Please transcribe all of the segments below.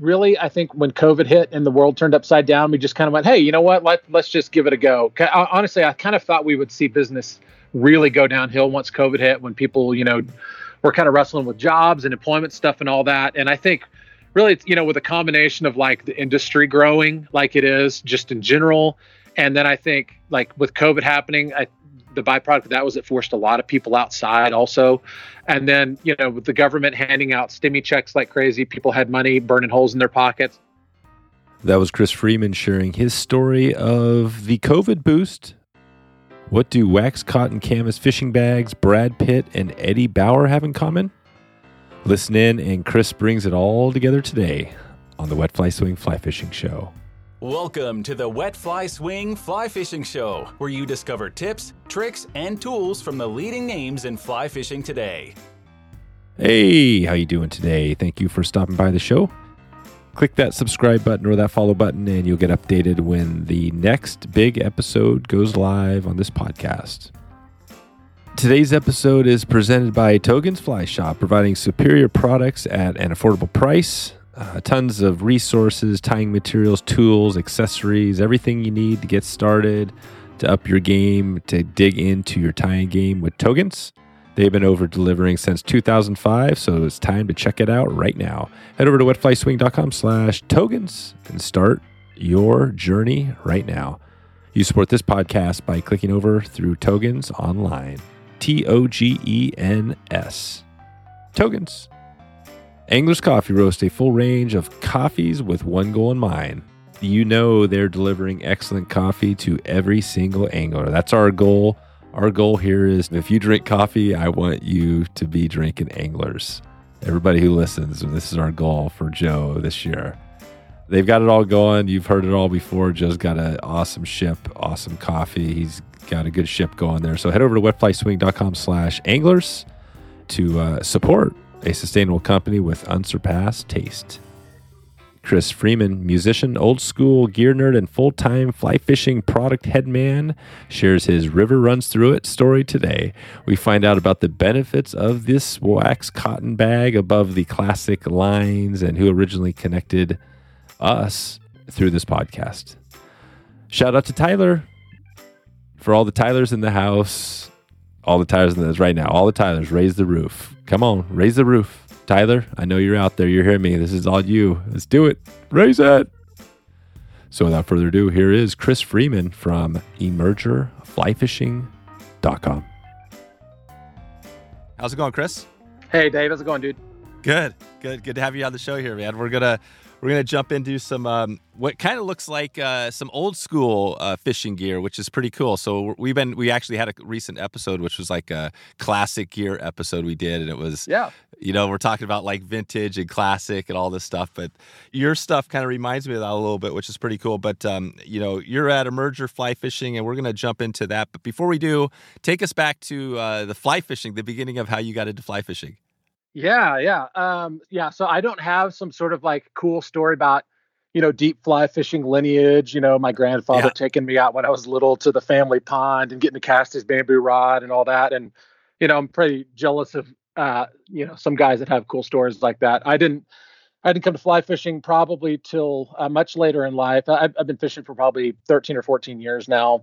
really, I think when COVID hit and the world turned upside down, we just kind of went, hey, you know what? Let, let's just give it a go. Honestly, I kind of thought we would see business really go downhill once COVID hit, when people, you know, were kind of wrestling with jobs and employment stuff and all that. And I think really, you know, with a combination of like the industry growing like it is just in general. And then I think like with COVID happening, I, the byproduct of that was it forced a lot of people outside also. And then, you know, with the government handing out stimmy checks like crazy, people had money burning holes in their pockets. That was Chris Freeman sharing his story of the COVID boost. What do wax cotton canvas fishing bags, Brad Pitt, and Eddie Bauer have in common? Listen in, and Chris brings it all together today on the Wet Fly Swing Fly Fishing Show. Welcome to the Wet Fly Swing Fly Fishing Show, where you discover tips, tricks, and tools from the leading names in fly fishing today. Hey, how you doing today? Thank you for stopping by the show. Click that subscribe button or that follow button and you'll get updated when the next big episode goes live on this podcast. Today's episode is presented by Togens Fly Shop, providing superior products at an affordable price uh, tons of resources, tying materials, tools, accessories, everything you need to get started, to up your game, to dig into your tying game with Togens. They've been over delivering since 2005, so it's time to check it out right now. Head over to wetflyswing.com slash Togens and start your journey right now. You support this podcast by clicking over through Togens online. T O G E N S. Togens. Anglers Coffee Roast, a full range of coffees with one goal in mind. You know they're delivering excellent coffee to every single angler. That's our goal. Our goal here is if you drink coffee, I want you to be drinking anglers. Everybody who listens, this is our goal for Joe this year. They've got it all going. You've heard it all before. Joe's got an awesome ship, awesome coffee. He's got a good ship going there. So head over to wetflyswing.com slash anglers to uh, support a sustainable company with unsurpassed taste. Chris Freeman, musician, old school gear nerd, and full time fly fishing product headman, shares his River Runs Through It story today. We find out about the benefits of this wax cotton bag above the classic lines and who originally connected us through this podcast. Shout out to Tyler for all the Tylers in the house all the Tylers in this right now. All the Tylers, raise the roof. Come on, raise the roof. Tyler, I know you're out there. You're hearing me. This is all you. Let's do it. Raise it. So without further ado, here is Chris Freeman from emergerflyfishing.com. How's it going, Chris? Hey, Dave. How's it going, dude? Good, good, good to have you on the show here, man. We're gonna we're gonna jump into some um, what kind of looks like uh, some old school uh, fishing gear, which is pretty cool. So we've been we actually had a recent episode, which was like a classic gear episode we did, and it was yeah. You know, we're talking about like vintage and classic and all this stuff, but your stuff kind of reminds me of that a little bit, which is pretty cool. But um, you know, you're at Emerger Fly Fishing, and we're gonna jump into that. But before we do, take us back to uh, the fly fishing, the beginning of how you got into fly fishing. Yeah, yeah. Um, yeah, so I don't have some sort of like cool story about, you know, deep fly fishing lineage. You know, my grandfather yeah. taking me out when I was little to the family pond and getting to cast his bamboo rod and all that. And, you know, I'm pretty jealous of uh, you know, some guys that have cool stories like that. I didn't I didn't come to fly fishing probably till uh, much later in life. I've, I've, been fishing for probably 13 or 14 years now.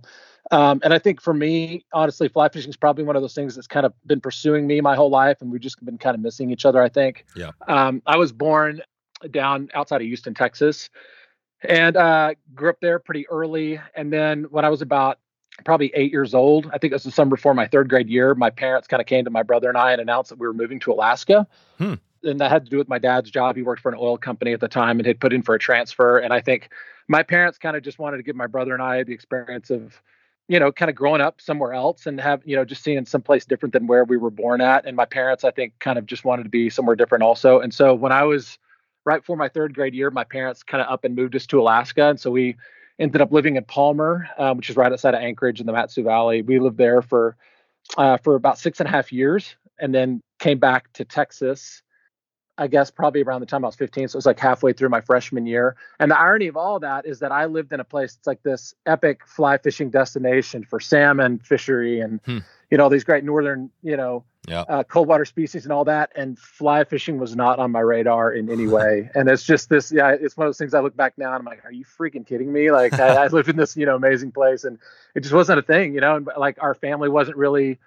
Um, and I think for me, honestly, fly fishing is probably one of those things that's kind of been pursuing me my whole life, and we've just been kind of missing each other. I think. Yeah. Um, I was born down outside of Houston, Texas, and uh, grew up there pretty early. And then when I was about probably eight years old, I think it was the summer before my third grade year, my parents kind of came to my brother and I and announced that we were moving to Alaska. Hmm. And that had to do with my dad's job. He worked for an oil company at the time and had put in for a transfer. And I think my parents kind of just wanted to give my brother and I the experience of you know, kind of growing up somewhere else and have, you know, just seeing someplace different than where we were born at. And my parents, I think, kind of just wanted to be somewhere different also. And so when I was right before my third grade year, my parents kind of up and moved us to Alaska. And so we ended up living in Palmer, um, which is right outside of Anchorage in the Mat-Su Valley. We lived there for uh, for about six and a half years, and then came back to Texas I guess probably around the time I was 15. So it was like halfway through my freshman year. And the irony of all that is that I lived in a place that's like this epic fly fishing destination for salmon fishery and, hmm. you know, these great northern, you know, yeah. uh, cold water species and all that. And fly fishing was not on my radar in any way. and it's just this, yeah, it's one of those things I look back now and I'm like, are you freaking kidding me? Like I, I live in this, you know, amazing place and it just wasn't a thing, you know, and like our family wasn't really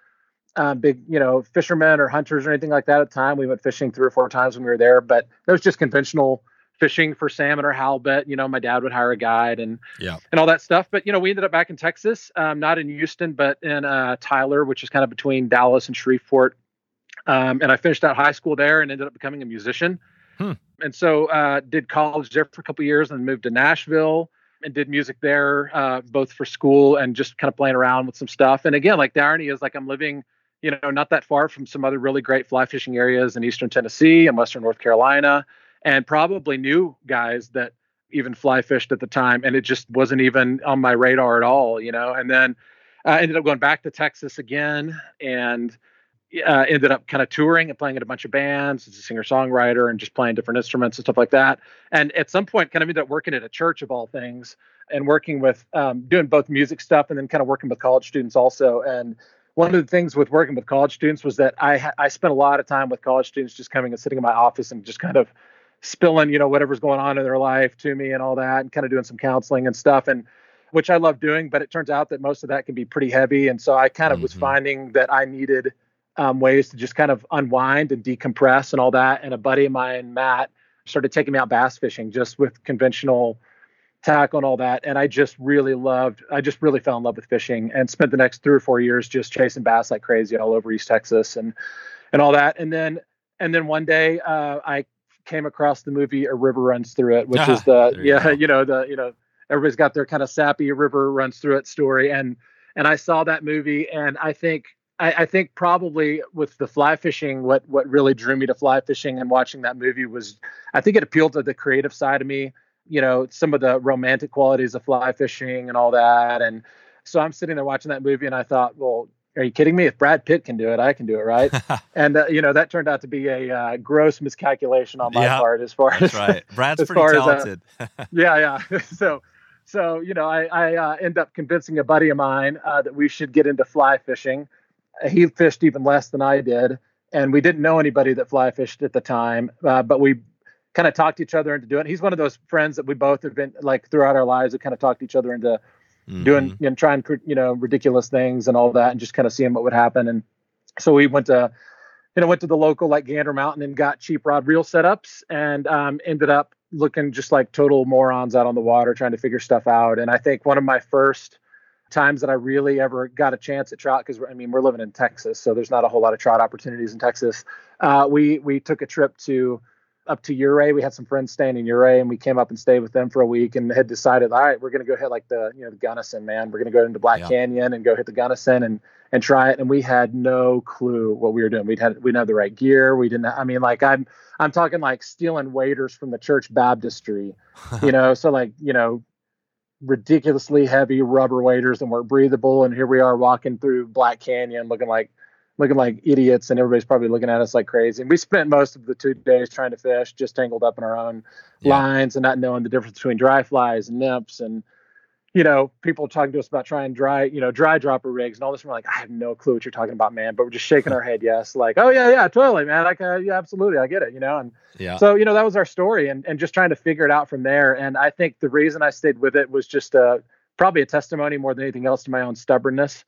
um, big, you know, fishermen or hunters or anything like that at the time. We went fishing three or four times when we were there, but it was just conventional fishing for salmon or halibut. You know, my dad would hire a guide and Yeah. and all that stuff. But you know, we ended up back in Texas, um, not in Houston, but in uh, Tyler, which is kind of between Dallas and Shreveport. Um, and I finished out high school there and ended up becoming a musician. Hmm. And so uh, did college there for a couple years and then moved to Nashville and did music there, uh, both for school and just kind of playing around with some stuff. And again, like the irony is like I'm living, you know, not that far from some other really great fly fishing areas in Eastern Tennessee and Western North Carolina, and probably knew guys that even fly fished at the time. And it just wasn't even on my radar at all, you know. And then I ended up going back to Texas again and uh, ended up kind of touring and playing in a bunch of bands as a singer songwriter and just playing different instruments and stuff like that. And at some point, kind of ended up working at a church of all things and working with um, doing both music stuff and then kind of working with college students also. And one of the things with working with college students was that I ha- I spent a lot of time with college students just coming and sitting in my office and just kind of spilling you know whatever's going on in their life to me and all that and kind of doing some counseling and stuff and which I love doing but it turns out that most of that can be pretty heavy and so I kind of was Mhm. finding that I needed um, ways to just kind of unwind and decompress and all that and a buddy of mine Matt started taking me out bass fishing just with conventional tackle and all that. And I just really loved I just really fell in love with fishing and spent the next 3 or 4 years just chasing bass like crazy all over East Texas and and all that. And then and then one day uh, I came across the movie A River Runs Through It, which Ah, is the you yeah, go. you know the you know everybody's got their kind of sappy river runs through it story, and and I saw that movie, and I think I, I think probably with the fly fishing, what what really drew me to fly fishing and watching that movie was I think it appealed to the creative side of me, you know, some of the romantic qualities of fly fishing and all that, and so I'm sitting there watching that movie, and I thought, well. Are you kidding me? If Brad Pitt can do it, I can do it, right? and uh, you know that turned out to be a uh, gross miscalculation on my Yeah, part as far That's as right. Brad's as pretty far as, uh, talented. yeah yeah so so you know i i uh, end up convincing a buddy of mine uh, that we should get into fly fishing he fished even less than i did and we didn't know anybody that fly fished at the time uh, but we kind of talked to each other into doing he's one of those friends that we both have been like throughout our lives have kind of talked to each other into doing and you know trying you know ridiculous things and all that and just kind of seeing what would happen. And so we went to you know went to the local like gander mountain and got cheap rod reel setups and um, ended up looking just like total morons out on the water trying to figure stuff out. And i think one of my first times that i really ever got a chance at trout because i mean we're living in texas so there's not a whole lot of trout opportunities in texas uh, we we took a trip to up to Ouray. We had some friends staying in Ouray, and we came up and stayed with them for a week, and had decided, all right, we're going to go hit like the you know the Gunnison, man. We're going to go into Black Yeah. Canyon and go hit the Gunnison and and try it. And we had no clue what we were doing. We'd had we didn't have the right gear. We didn't. I mean, like I'm I'm talking like stealing waders from the church baptistry, you know. so like you know ridiculously heavy rubber waders and weren't breathable and here we are walking through black canyon looking like looking like idiots and everybody's probably looking at us like crazy and we spent most of the two days trying to fish just tangled up in our own Yeah. lines and not knowing the difference between dry flies and nymphs and you know people talking to us about trying dry you know dry dropper rigs and all this and we're like i have no clue what you're talking about man but we're just shaking our head yes like oh yeah yeah totally man like uh, yeah absolutely i get it you know and Yeah. so, you know, that was our story and, and just trying to figure it out from there. And I think the reason I stayed with it was just uh, probably a testimony more than anything else to my own stubbornness.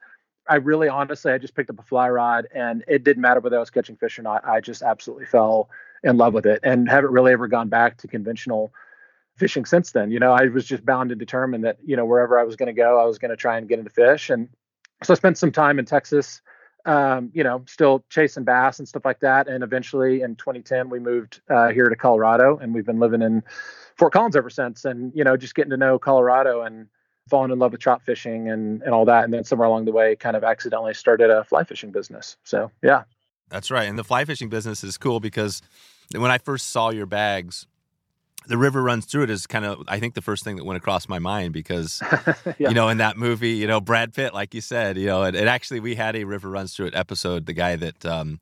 I really honestly, I just picked up a fly rod and it didn't matter whether I was catching fish or not. I just absolutely fell in love with it and haven't really ever gone back to conventional fishing since then. You know, I was just bound and determined that, you know, wherever I was going to go, I was going to try and get into fish. And so I spent some time in Texas um, you know, still chasing bass and stuff like that. And eventually in 2010, we moved uh, here to Colorado and we've been living in Fort Collins ever since. And, you know, just getting to know Colorado and falling in love with trout fishing and, and all that. And then somewhere along the way, kind of accidentally started a fly fishing business. So, yeah. That's right. And the fly fishing business is cool because when I first saw your bags, the river runs through it is kind of I think the first thing that went across my mind because Yeah. you know in that movie you know Brad Pitt like you said you know and, and actually we had a river runs through it episode the guy that um,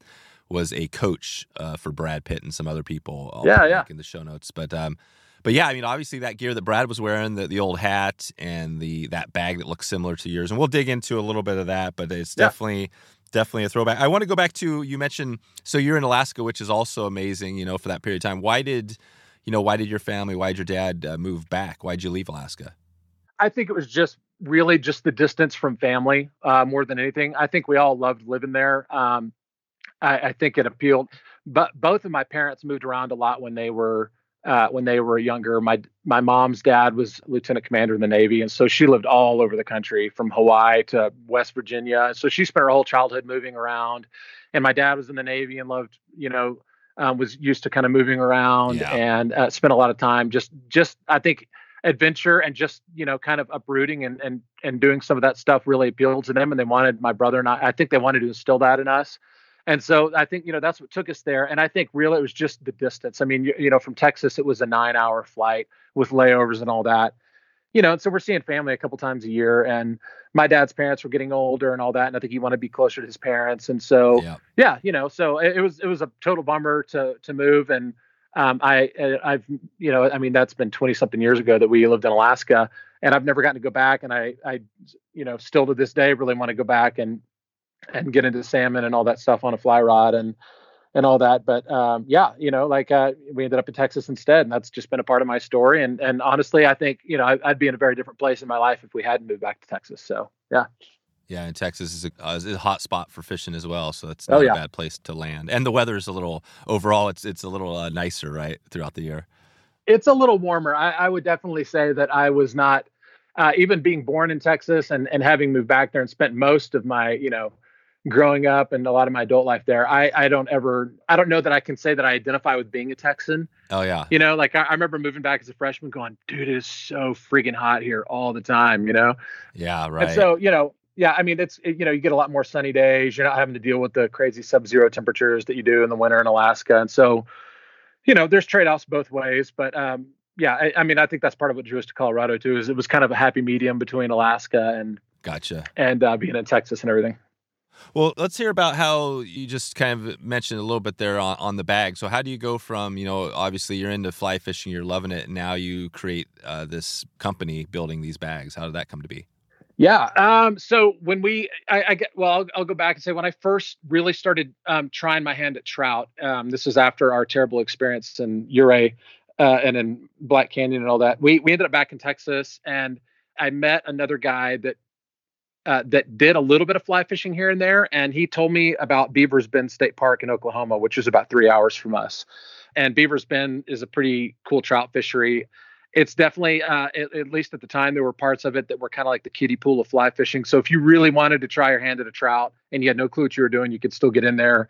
was a coach uh, for Brad Pitt and some other people I'll Yeah, yeah. in the show notes but um but yeah I mean obviously that gear that Brad was wearing the the old hat and the that bag that looks similar to yours and we'll dig into a little bit of that but it's Yeah. definitely definitely a throwback. I want to go back to you mentioned so you're in Alaska, which is also amazing. You know, for that period of time. Why did you know? Why did your family? Why did your dad uh, move back? Why did you leave Alaska? I think it was just really just the distance from family uh, more than anything. I think we all loved living there. Um, I, I, think it appealed, but both of my parents moved around a lot when they were uh, when they were younger. My my mom's dad was lieutenant commander in the Navy, and so she lived all over the country, from Hawaii to West Virginia. So she spent her whole childhood moving around. And my dad was in the Navy and loved, you know, um, was used to kind of moving around yeah. and uh, spent a lot of time just just I think adventure and just you know kind of uprooting and and and doing some of that stuff really appealed to them and they wanted my brother and I I think they wanted to instill that in us and so I think you know that's what took us there. And I think really it was just the distance. I mean, you, you know, from Texas it was a nine-hour flight with layovers and all that. You know, and so we're seeing family a couple times a year. And my dad's parents were getting older and all that, and I think he wanted to be closer to his parents. And so, yeah, yeah you know, so it, it was it was a total bummer to to move. And um, I I've you know, I mean, that's been 20 something years ago that we lived in Alaska, and I've never gotten to go back. And I I you know still to this day really want to go back and and get into salmon and all that stuff on a fly rod and and all that. But um, yeah, you know, like uh, we ended up in Texas instead, and that's just been a part of my story. And and honestly, I think you know I, would be in a very different place in my life if we hadn't moved back to Texas. So yeah. Yeah, and Texas is a, uh, is a hot spot for fishing as well, so it's oh, not oh, yeah. a bad place to land. And the weather is a little overall, it's it's a little uh, nicer, right, throughout the year. It's a little warmer. I, I would definitely say that I was not, uh, even being born in Texas and and having moved back there and spent most of my you know growing up and a lot of my adult life there, I, I don't ever, I don't know that I can say that I identify with being a Texan. Oh yeah. You know, like I, I remember moving back as a freshman going, dude, it is so freaking hot here all the time, you know? Yeah. Right. And so, you know, yeah, I mean, it's, it, you know, you get a lot more sunny days. You're not having to deal with the crazy sub-zero temperatures that you do in the winter in Alaska. And so, you know, there's trade-offs both ways, but, um, yeah, I, I mean, I think that's part of what drew us to Colorado too, is it was kind of a happy medium between Alaska and, Gotcha. And uh, being in Texas and everything. Well, let's hear about how you just kind of mentioned a little bit there on, on the bag. So, how do you go from, you know, obviously you're into fly fishing, you're loving it, and now you create uh, this company building these bags? How did that come to be? Yeah. Um, so when we, I, I get, well, I'll, I'll, go back and say when I first really started um, trying my hand at trout, um, this was after our terrible experience in Ouray uh, and in Black Canyon and all that. We we ended up back in Texas, and I met another guy that uh, that did a little bit of fly fishing here and there, and he told me about Beavers Bend State Park in Oklahoma, which is about three hours from us. And Beavers Bend is a pretty cool trout fishery. It's definitely, uh, at, at, least at the time, there were parts of it that were kind of like the kiddie pool of fly fishing. So if you really wanted to try your hand at a trout and you had no clue what you were doing, you could still get in there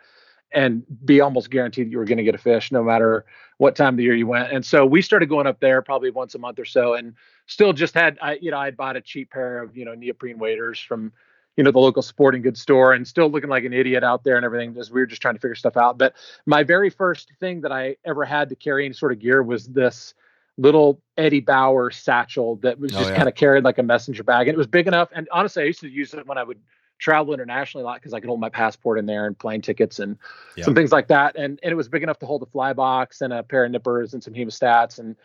and be almost guaranteed that you were going to get a fish no matter what time of the year you went. And so we started going up there probably once a month or so. And still just had I you know I bought a cheap pair of you know neoprene waders from you know the local sporting goods store and still looking like an idiot out there and everything as we were just trying to figure stuff out but my very first thing that i ever had to carry any sort of gear was this little eddie bauer satchel that was oh, just oh, yeah. kind of carried like a messenger bag and it was big enough and honestly i used to use it when i would travel internationally a lot because i could hold my passport in there and plane tickets and yeah. some things like that and, and it was big enough to hold a fly box and a pair of nippers and some hemostats and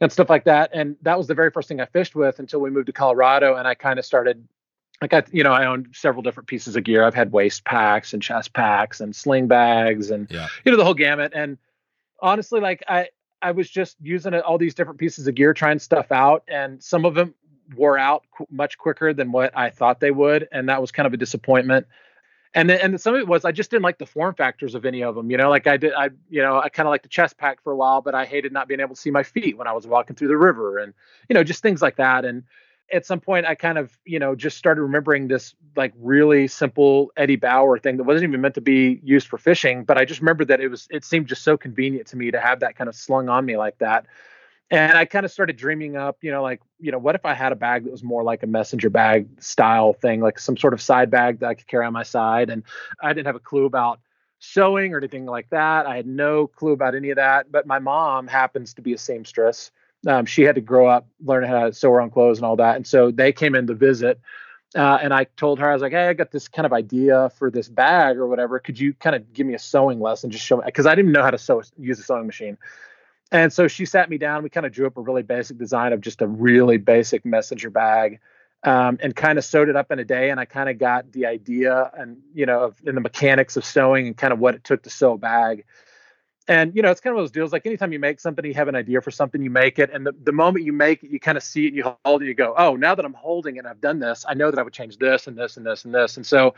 and stuff like that. And that was the very first thing I fished with until we moved to Colorado. And I kind of started, like I got, you know, I owned several different pieces of gear. I've had waist packs and chest packs and sling bags and, yeah. you know, the whole gamut. And honestly, like I, I was just using all these different pieces of gear, trying stuff out. And some of them wore out qu- much quicker than what I thought they would. And that was kind of a disappointment and then and some of it was I just didn't like the form factors of any of them. You know, like I did, I you know, I kind of like the chest pack for a while, but I hated not being able to see my feet when I was walking through the river, and you know, just things like that. And at some point, I kind of you know just started remembering this like really simple Eddie Bauer thing that wasn't even meant to be used for fishing, but I just remember that it was it seemed just so convenient to me to have that kind of slung on me like that and I kind of started dreaming up, you know, like, you know, what if I had a bag that was more like a messenger bag style thing, like some sort of side bag that I could carry on my side. And I didn't have a clue about sewing or anything like that. I had no clue about any of that. But my mom happens to be a seamstress. Um, she had to grow up learning how to sew her own clothes and all that. And so they came in to visit. Uh, and I told her, I was like, hey, I got this kind of idea for this bag or whatever. Could you kind of give me a sewing lesson? Just show me, because I didn't know how to sew, use a sewing machine. And so she sat me down. We kind of drew up a really basic design of just a really basic messenger bag. um, and kind of sewed it up in a day. And I kind of got the idea and, you know, of, and the mechanics of sewing and kind of what it took to sew a bag. And, you know, it's kind of those deals like anytime you make something, you have an idea for something, you make it. And the, the moment you make it, you kind of see it, and you hold it, you go, oh, now that I'm holding it, I've done this, I know that I would change this and this and this and this. And so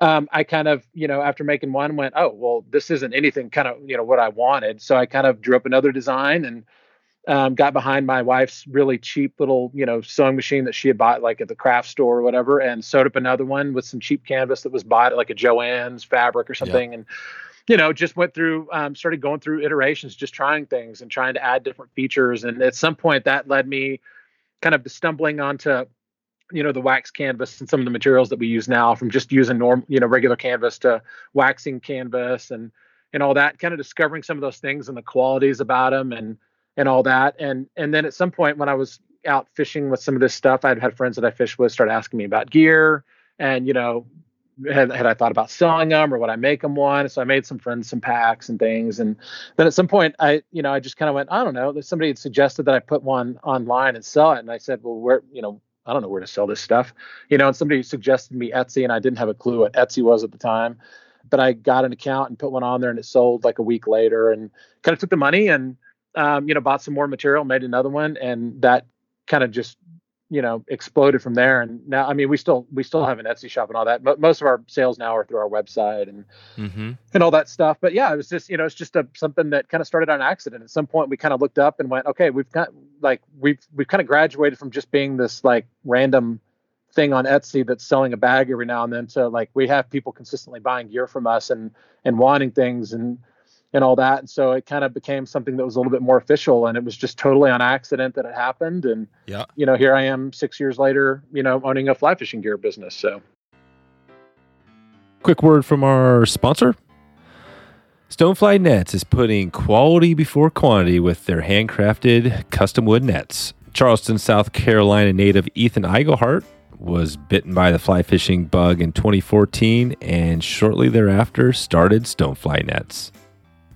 um, I kind of, you know, after making one went, oh, well, this isn't anything kind of, you know, what I wanted. So I kind of drew up another design and, um, got behind my wife's really cheap little, you know, sewing machine that she had bought like at the craft store or whatever, and sewed up another one with some cheap canvas that was bought at like a Joann's fabric or something, and you know, just went through, um, started going through iterations, just trying things and trying to add different features, and at some point that led me kind of stumbling onto you know the wax canvas and some of the materials that we use now from just using normal you know regular canvas to waxing canvas and and all that kind of discovering some of those things and the qualities about them and and all that. And and then at some point when I was out fishing with some of this stuff, I'd had friends that I fished with start asking me about gear and you know had, had I thought about selling them or would I make them one? So I made some friends some packs and things. And then at some point I, you know, I just kind of went, I don't know. Somebody had suggested that I put one online and sell it. And I said, well, where, you know, I don't know where to sell this stuff. You know, and somebody suggested me Etsy and I didn't have a clue what Etsy was at the time. But I got an account and put one on there and it sold like a week later and kind of took the money and um, you know, bought some more material, made another one, and that kind of just you know exploded from there and now i mean we still we still have an etsy shop and all that but most of our sales now are through our website and mm-hmm. and all that stuff but yeah it was just you know it's just a something that kind of started on accident at some point we kind of looked up and went okay we've got like we've we've kind of graduated from just being this like random thing on etsy that's selling a bag every now and then to like we have people consistently buying gear from us and and wanting things and and all that. And so it kind of became something that was a little bit more official and it was just totally on accident that it happened. And, yeah, you know, here I am six years later, you know, owning a fly fishing gear business. So quick word from our sponsor. Stonefly Nets is putting quality before quantity with their handcrafted custom wood nets. Charleston, South Carolina native Ethan Eigelhart was bitten by the fly fishing bug in 2014 and shortly thereafter started Stonefly Nets.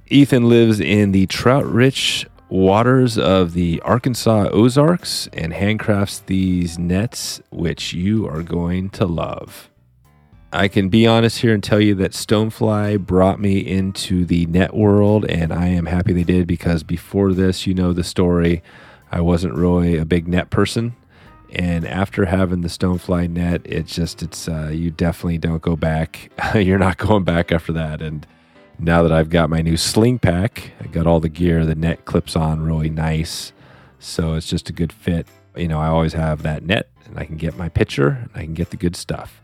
Ethan lives in the trout rich waters of the Arkansas Ozarks and handcrafts these nets, which you are going to love. I can be honest here and tell you that Stonefly brought me into the net world, and I am happy they did because before this, you know the story. I wasn't really a big net person, and after having the Stonefly net, it's just it's uh, you definitely don't go back. You're not going back after that, and now that I've got my new sling pack, I got all the gear, the net clips on really nice. So it's just a good fit. You know, I always have that net and I can get my pitcher and I can get the good stuff.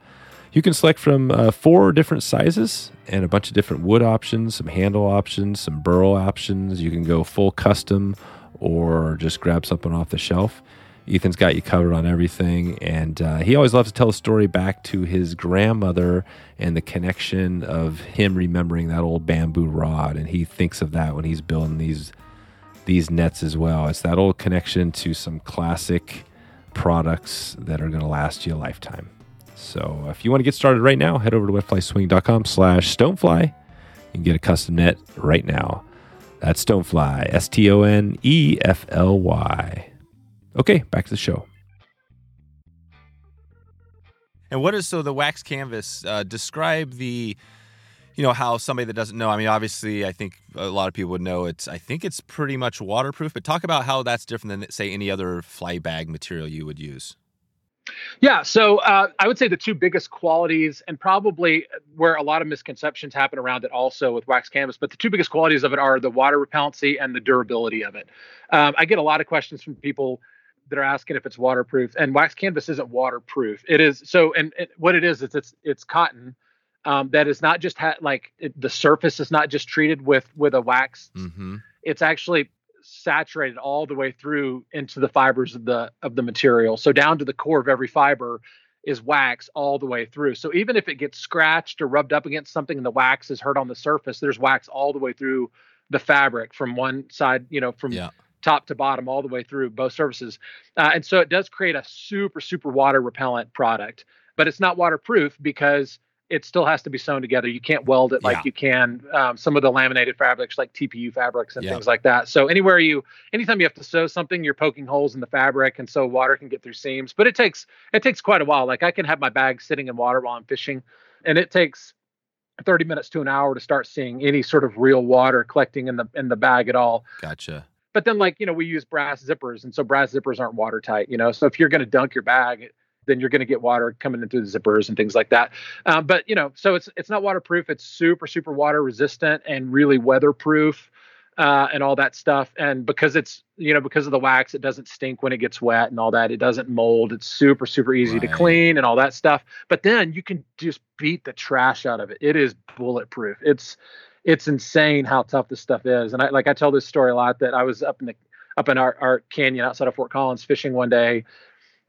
You can select from uh, four different sizes and a bunch of different wood options, some handle options, some burl options. You can go full custom or just grab something off the shelf. Ethan's got you covered on everything. And uh, he always loves to tell a story back to his grandmother and the connection of him remembering that old bamboo rod. And he thinks of that when he's building these these nets as well. It's that old connection to some classic products that are going to last you a lifetime. So if you want to get started right now, head over to wetflyswing.com slash stonefly. Can get a custom net right now. That's Stonefly, S T O N E F L Y. Okay, back to the show. And what is so the wax canvas? Uh, describe the, you know, how somebody that doesn't know. I mean, obviously, I think a lot of people would know it's. I think it's pretty much waterproof. But talk about how that's different than say any other fly bag material you would use. Yeah, so uh, I would say the two biggest qualities, and probably where a lot of misconceptions happen around it also with wax canvas, but the two biggest qualities of it are the water repellency and the durability of it. Um, I get a lot of questions from people that are asking if it's waterproof and wax canvas isn't waterproof it is so and, and what it is is it's it's cotton um, that is not just ha- like it, the surface is not just treated with with a wax mm-hmm. it's actually saturated all the way through into the fibers of the of the material. So down to the core of every fiber is wax all the way through. So even if it gets scratched or rubbed up against something and the wax is hurt on the surface there's wax all the way through the fabric from one side you know from yeah. top to bottom all the way through both surfaces. Uh, and so it does create a super, super water repellent product, but it's not waterproof because it still has to be sewn together. You can't weld it like Yeah. you can um, some of the laminated fabrics like TPU fabrics and Yeah. things like that. So anywhere you, anytime you have to sew something, you're poking holes in the fabric, and so water can get through seams. But it takes it takes quite a while. Like I can have my bag sitting in water while I'm fishing, and it takes 30 minutes to an hour to start seeing any sort of real water collecting in the in the bag at all Gotcha. but then like you know we use brass zippers and so brass zippers aren't watertight you know so if you're going to dunk your bag then you're going to get water coming in through the zippers and things like that. Um, but you know so it's it's not waterproof it's super super water resistant and really weatherproof uh, and all that stuff. And because it's you know because of the wax it doesn't stink when it gets wet and all that. It doesn't mold. It's super super easy to clean and all that stuff. But then you can just beat the trash out of it. It is bulletproof. It's it's insane how tough this stuff is. And I like I tell this story a lot that I was up in the up in our, our canyon outside of Fort Collins fishing one day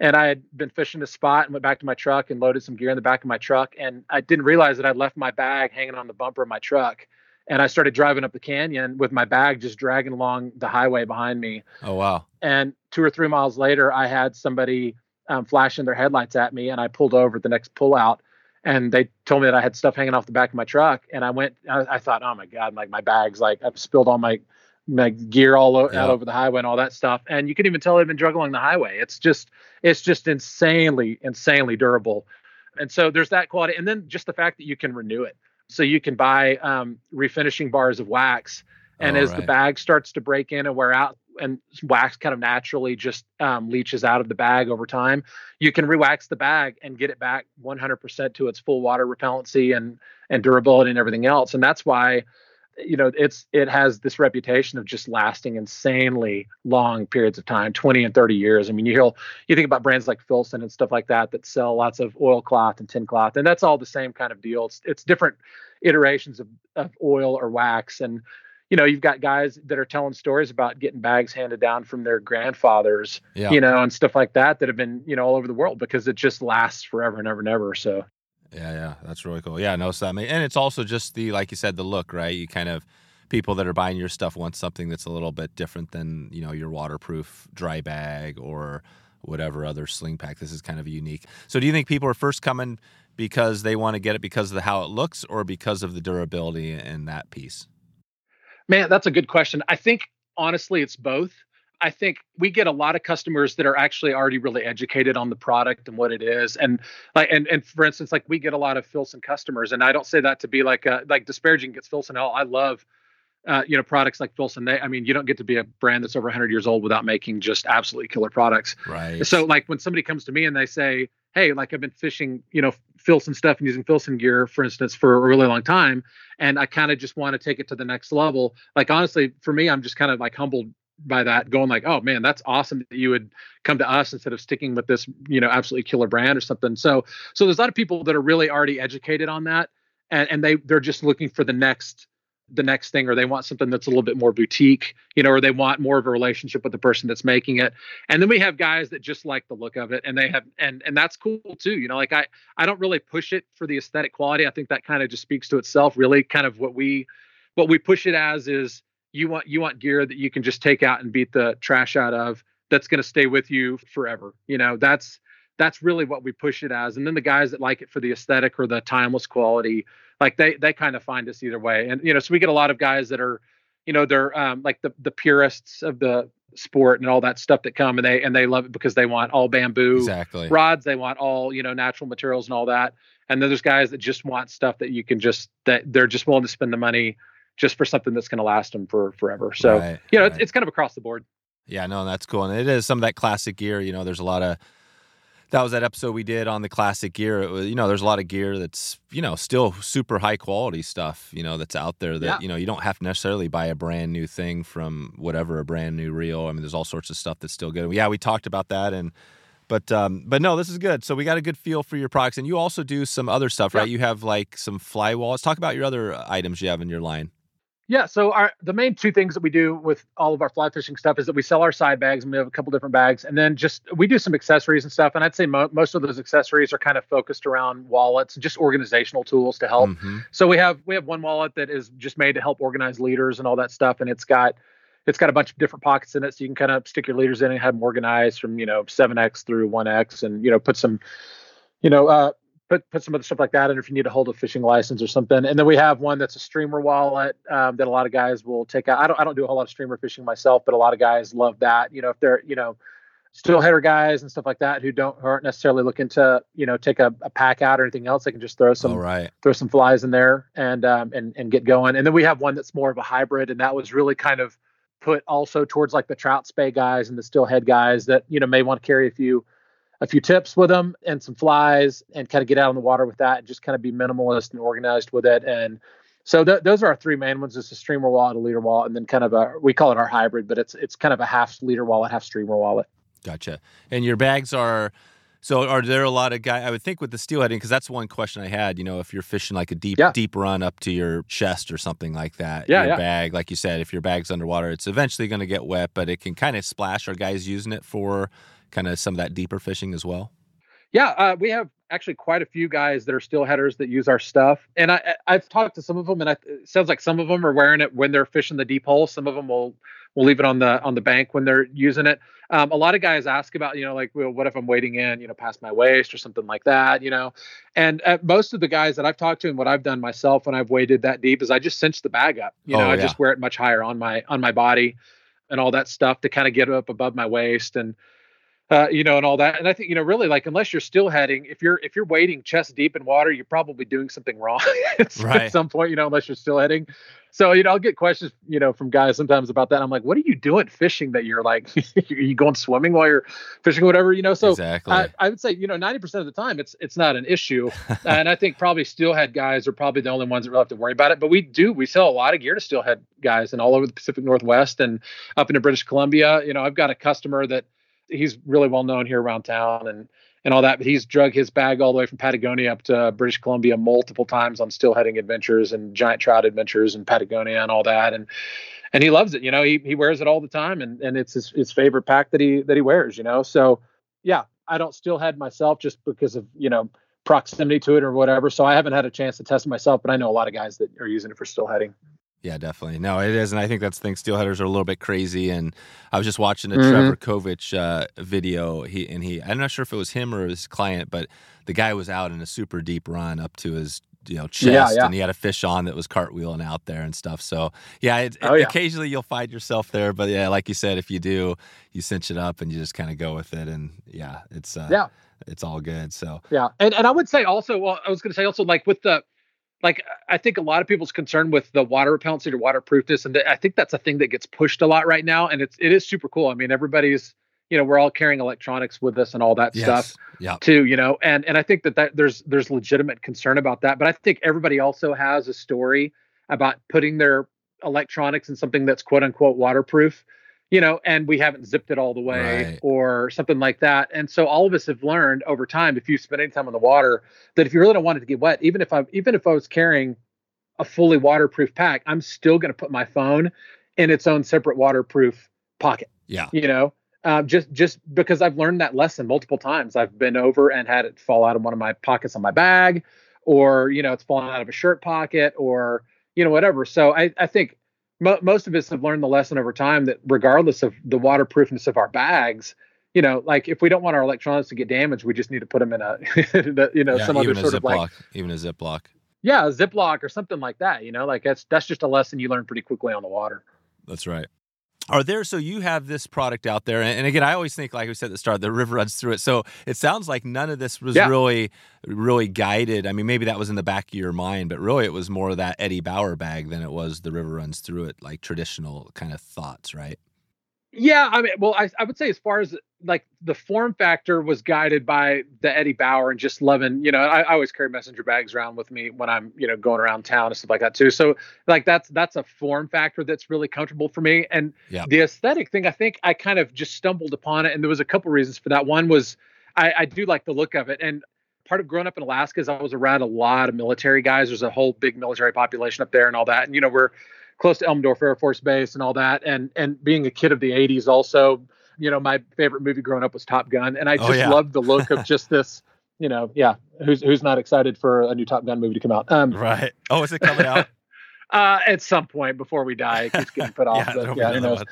and I had been fishing a spot and went back to my truck and loaded some gear in the back of my truck and I didn't realize that I'd left my bag hanging on the bumper of my truck. And I started driving up the canyon with my bag just dragging along the highway behind me. Oh wow. And two or three miles later, I had somebody um, flashing their headlights at me, and I pulled over at the next pullout, and they told me that I had stuff hanging off the back of my truck. And I went, I, I thought, oh my god, like my bags, like I've spilled all my my gear all o- Yeah. out over the highway and all that stuff. And you can even tell they've been along the highway. It's just, it's just insanely, insanely durable. And so there's that quality, and then just the fact that you can renew it. So you can buy um, refinishing bars of wax, and as the bag starts to break in and wear out, and wax kind of naturally just um, leaches out of the bag over time, you can re-wax the bag and get it back 100% to its full water repellency and and durability and everything else. And that's why, you know, it's it has this reputation of just lasting insanely long periods of time, 20 and 30 years. I mean, you hear you think about brands like Filson and stuff like that that sell lots of oilcloth and tin cloth, and that's all the same kind of deal. It's it's different iterations of, of oil or wax and you know you've got guys that are telling stories about getting bags handed down from their grandfathers Yeah. you know and stuff like that that have been you know all over the world because it just lasts forever and ever and ever so Yeah, yeah, that's really cool. Yeah, no, so I mean, and it's also just the like you said, the look, right? You kind of people that are buying your stuff want something that's a little bit different than you know your waterproof dry bag or whatever other sling pack. This is kind of unique. So, do you think people are first coming because they want to get it because of the, how it looks, or because of the durability and that piece? Man, that's a good question. I think honestly, it's both. I think we get a lot of customers that are actually already really educated on the product and what it is, and like, and and for instance, like we get a lot of Filson customers, and I don't say that to be like uh like disparaging against Filson. Hell, I love, uh, you know, products like Filson. They, I mean, you don't get to be a brand that's over 100 years old without making just absolutely killer products. Right. So like when somebody comes to me and they say, "Hey, like I've been fishing, you know, Filson stuff and using Filson gear, for instance, for a really long time, and I kind of just want to take it to the next level." Like honestly, for me, I'm just kind of like humbled by that, going like, "Oh man, that's awesome that you would come to us instead of sticking with this, you know, absolutely killer brand or something." So, so there's a lot of people that are really already educated on that, and and they they're just looking for the next the next thing or they want something that's a little bit more boutique you know or they want more of a relationship with the person that's making it and then we have guys that just like the look of it and they have and and that's cool too you know like i i don't really push it for the aesthetic quality i think that kind of just speaks to itself really kind of what we what we push it as is you want you want gear that you can just take out and beat the trash out of that's going to stay with you forever you know that's that's really what we push it as and then the guys that like it for the aesthetic or the timeless quality like they they kind of find us either way and you know so we get a lot of guys that are you know they're um, like the the purists of the sport and all that stuff that come and they and they love it because they want all bamboo exactly. rods they want all you know natural materials and all that and then there's guys that just want stuff that you can just that they're just willing to spend the money just for something that's going to last them for forever so Right, you know right. it's, it's kind of across the board Yeah, no, that's cool. And it is some of that classic gear. You know, there's a lot of that was that episode we did on the classic gear. It was, you know, there's a lot of gear that's, you know, still super high quality stuff, you know, that's out there that, Yeah. you know, you don't have to necessarily buy a brand new thing from whatever, a brand new reel. I mean, there's all sorts of stuff that's still good. Yeah, we talked about that and but um but no, this is good. So we got a good feel for your products and you also do some other stuff, right? Yeah. You have like some fly walls. Talk about your other items you have in your line. Yeah, so our the main two things that we do with all of our fly fishing stuff is that we sell our side bags, and we have a couple different bags, and then just we do some accessories and stuff. And I'd say mo- most of those accessories are kind of focused around wallets and just organizational tools to help. Mhm. So we have we have one wallet that is just made to help organize leaders and all that stuff, and it's got it's got a bunch of different pockets in it, so you can kind of stick your leaders in and have them organized from you know 7x through 1x, and you know put some you know uh, put put some other stuff like that in if you need to hold a fishing license or something. And then we have one that's a streamer wallet um, that a lot of guys will take out. I don't I don't do a whole lot of streamer fishing myself, but a lot of guys love that. You know, if they're you know steelheader guys and stuff like that who don't who aren't necessarily looking to you know take a, a pack out or anything else, they can just throw some right. throw some flies in there and um, and and get going. And then we have one that's more of a hybrid, and that was really kind of put also towards like the trout spey guys and the steelhead guys that you know may want to carry a few a few tips with them and some flies and kind of get out on the water with that and just kind of be minimalist and organized with it and so th- those are our three main ones: it's a streamer wallet, a leader wallet, and then kind of a we call it our hybrid, but it's it's kind of a half leader wallet, half streamer wallet. Gotcha. And your bags are so are there a lot of guys? I would think with the steelheading because that's one question I had. You know, if you're fishing like a deep Yeah. deep run up to your chest or something like that, Yeah, your yeah. bag, like you said, if your bag's underwater, it's eventually going to get wet, but it can kind of splash. Are guys using it for kind of some of that deeper fishing as well? Yeah, uh, we have actually quite a few guys that are steelheaders that use our stuff, and I I've talked to some of them, and I, it sounds like some of them are wearing it when they're fishing the deep hole. Some of them will will leave it on the on the bank when they're using it. Um, a lot of guys ask about you know like well, what if I'm wading in you know past my waist or something like that you know, and uh, most of the guys that I've talked to and what I've done myself when I've waded that deep is I just cinch the bag up. You know, Oh, I just wear it much higher on my on my body, and all that stuff to kind of get up above my waist and uh, you know, and all that. And I think, you know, really like unless you're steelheading, if you're if you're wading chest deep in water, you're probably doing something wrong at, Right. at some point, you know, unless you're steelheading. So, you know, I'll get questions, you know, from guys sometimes about that. I'm like, what are you doing fishing that you're like, are you going swimming while you're fishing, or whatever, you know? So exactly. I, I would say, you know, 90% of the time it's it's not an issue. and I think probably steelhead guys are probably the only ones that really have to worry about it. But we do, we sell a lot of gear to steelhead guys and all over the Pacific Northwest and up into British Columbia. You know, I've got a customer that he's really well known here around town and and all that, but he's drug his bag all the way from Patagonia up to uh, British Columbia multiple times on steelheading adventures and giant trout adventures and Patagonia and all that. And and he loves it. You know, he he wears it all the time and and it's his, his favorite pack that he that he wears, you know. So yeah, I don't steelhead myself just because of, you know, proximity to it or whatever. So I haven't had a chance to test it myself, but I know a lot of guys that are using it for steelheading. Yeah, definitely. No, it is, and I think that's the thing. Steelheaders are a little bit crazy, and I was just watching a Mhm. Trevor Covich uh, video. He and he, I'm not sure if it was him or his client, but the guy was out in a super deep run up to his you know chest, Yeah, yeah. and he had a fish on that was cartwheeling out there and stuff. So yeah, it, Oh, yeah. occasionally you'll find yourself there, but yeah, like you said, if you do, you cinch it up and you just kind of go with it, and yeah, it's uh, Yeah. it's all good. So Yeah, and and I would say also, well, I was going to say also like with the, like I think a lot of people's concern with the water repellency or waterproofness, and I think that's a thing that gets pushed a lot right now, and it's it is super cool. I mean, everybody's, you know, we're all carrying electronics with us and all that stuff yeah, too, you know, and and I think that that there's there's legitimate concern about that, but I think everybody also has a story about putting their electronics in something that's quote unquote waterproof, you know, and we haven't zipped it all the way Right. or something like that. And so all of us have learned over time, if you spend any time on the water, that if you really don't want it to get wet, even if I'm even if I was carrying a fully waterproof pack, I'm still going to put my phone in its own separate waterproof pocket yeah, you know um, just just because i've learned that lesson multiple times i've been over and had it fall out of one of my pockets on my bag or you know it's fallen out of a shirt pocket or you know whatever so i, I think mo- most of us have learned the lesson over time that regardless of the waterproofness of our bags you know like if we don't want our electronics to get damaged we just need to put them in a you know yeah, some other sort of like even a Ziploc. yeah a ziploc or something like that you know like that's that's just a lesson you learn pretty quickly on the water That's right. Are there so you have this product out there, and, again, I always think, like we said at the start, the river runs through it. So it sounds like none of this was Yeah. really, really guided. I mean, maybe that was in the back of your mind, but really, it was more of that Eddie Bauer bag than it was the river runs through it, like traditional kind of thoughts, right? Yeah, I mean, well, I, I would say as far as like the form factor was guided by the Eddie Bauer and just loving, you know, I, I always carry messenger bags around with me when I'm, you know, going around town and stuff like that too. So like that's that's a form factor that's really comfortable for me. And Yeah. the aesthetic thing, I think I kind of just stumbled upon it, and there was a couple reasons for that. One was I, I do like the look of it, and part of growing up in Alaska is I was around a lot of military guys. There's a whole big military population up there and all that, and you know we're close to Elmendorf Air Force Base and all that. And and being a kid of the '80s, also, you know, my favorite movie growing up was Top Gun, and I Oh, just yeah. loved the look of just this. You know, yeah, who's who's not excited for a new Top Gun movie to come out? Um, Right. Oh, is it coming out? uh, at some point before we die, it keeps getting put off. yeah, but yeah, who knows?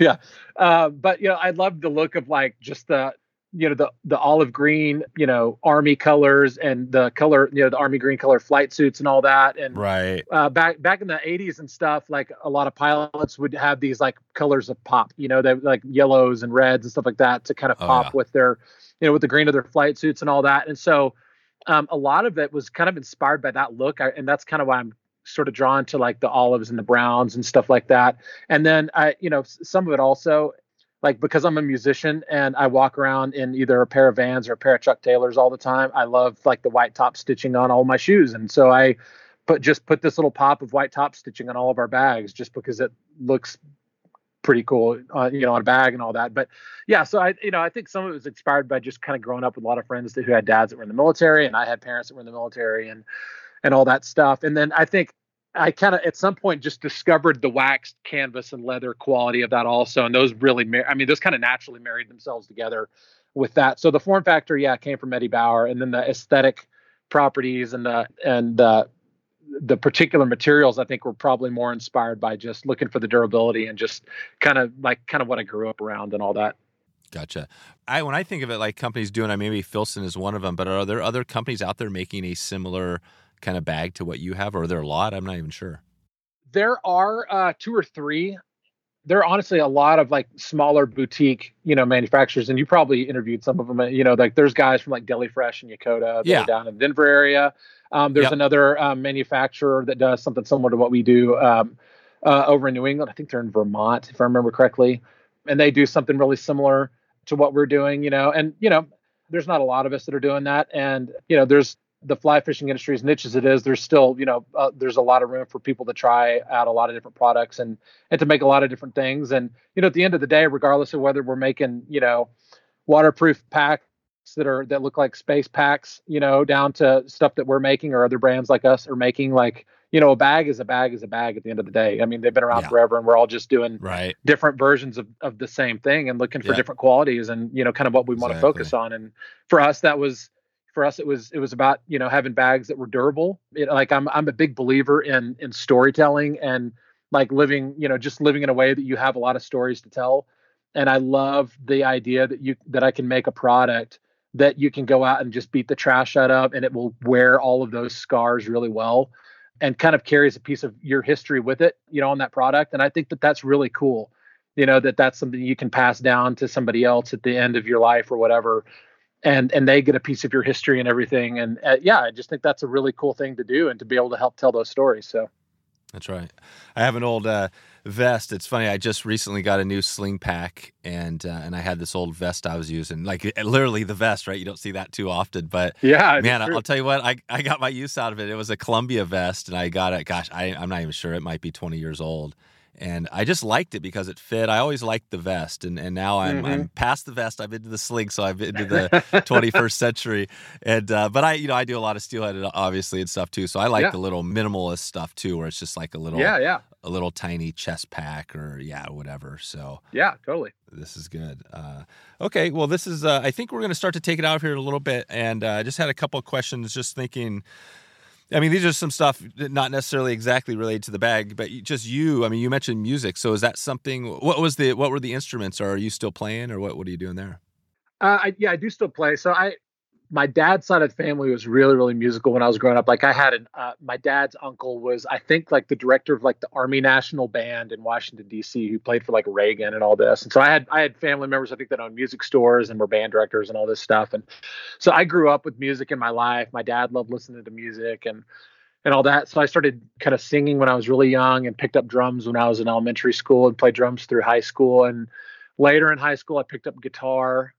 yeah. Uh, but you know, I love the look of like just the you know the the olive green you know army colors and the color you know the army green color flight suits and all that. And right. uh, back back in the 80s and stuff like a lot of pilots would have these like colors of pop you know they like yellows and reds and stuff like that to kind of Oh, pop yeah. with their you know with the green of their flight suits and all that. And so um, a lot of it was kind of inspired by that look. I, and that's kind of why i'm sort of drawn to like the olives and the browns and stuff like that. And then i you know some of it also like because I'm a musician and I walk around in either a pair of Vans or a pair of Chuck Taylors all the time. I love like the white top stitching on all my shoes, and so I put just put this little pop of white top stitching on all of our bags just because it looks pretty cool, uh, you know, on a bag and all that. But yeah, so I you know I think some of it was inspired by just kind of growing up with a lot of friends that, who had dads that were in the military, and I had parents that were in the military, and and all that stuff. And then I think I kind of at some point just discovered the waxed canvas and leather quality of that also, and those really, mar- I mean, those kind of naturally married themselves together with that. So the form factor, yeah, came from Eddie Bauer, and then the aesthetic properties and the and the the particular materials, I think, were probably more inspired by just looking for the durability and just kind of like kind of what I grew up around and all that. Gotcha. I when I think of it like companies doing, I maybe Filson is one of them, but are there other companies out there making a similar kind of bag to what you have, or are there a lot? I'm not even sure. there are uh, two or three. There are honestly a lot of like smaller boutique, you know, manufacturers, and you probably interviewed some of them. uh, You know, like there's guys from like Deli Fresh and Yakoda Yeah. down in the Denver area. Um, there's Yep. another um, manufacturer that does something similar to what we do um, uh, over in New England. I think they're in Vermont, if I remember correctly, and they do something really similar to what we're doing. You know, and you know, there's not a lot of us that are doing that, and you know, there's the fly fishing industry as niche as it is there's still you know uh, there's a lot of room for people to try out a lot of different products and and to make a lot of different things and you know at the end of the day regardless of whether we're making you know waterproof packs that are that look like space packs you know down to stuff that we're making or other brands like us are making like you know a bag is a bag is a bag at the end of the day i mean they've been around Yeah. forever and we're all just doing Right. different versions of, of the same thing and looking for Yeah. different qualities and you know kind of what we want to focus on and for us that was for us it was it was about you know having bags that were durable. It, like i'm i'm a big believer in in storytelling and like living you know just living in a way that you have a lot of stories to tell. And i love the idea that you that i can make a product that you can go out and just beat the trash out of and it will wear all of those scars really well and kind of carries a piece of your history with it you know on that product. And i think that that's really cool you know that that's something you can pass down to somebody else at the end of your life or whatever and and they get a piece of your history and everything and uh, yeah i just think that's a really cool thing to do and to be able to help tell those stories so That's right. I have an old uh, vest. It's funny. I just recently got a new sling pack, and uh, and I had this old vest I was using, like literally the vest. Right? You don't see that too often, but yeah man, I'll tell you what. I, I got my use out of it. It was a Columbia vest, and I got it. Gosh, I, I'm not even sure. It might be 20 years old. And I just liked it because it fit. I always liked the vest, and, and now I'm I'm past the vest. I've been into the sling, so I've been into the 21st century. And uh, but I you know I do a lot of steelhead obviously and stuff too. So I like Yeah. the little minimalist stuff too, where it's just like a little yeah yeah a little tiny chest pack or yeah whatever. So yeah totally this is good. Uh, okay, well, this is. Uh, I think we're going to start to take it out here a little bit, and uh, I just had a couple of questions. Just thinking. I mean, these are some stuff not necessarily exactly related to the bag, but just you. I mean, you mentioned music, so is that something? What was the? What were the instruments? Or are you still playing, or what? What are you doing there? Uh, I, yeah, I do still play. So I, my dad's side of the family was really, really musical when I was growing up. Like I had an, uh, my dad's uncle was, I think, like the director of like the Army National Band in Washington D.C. who played for like Reagan and all this. And so I had, I had family members I think that owned music stores and were band directors and all this stuff. And so I grew up with music in my life. My dad loved listening to music and and all that. So I started kind of singing when I was really young and picked up drums when I was in elementary school and played drums through high school. And later in high school, I picked up guitar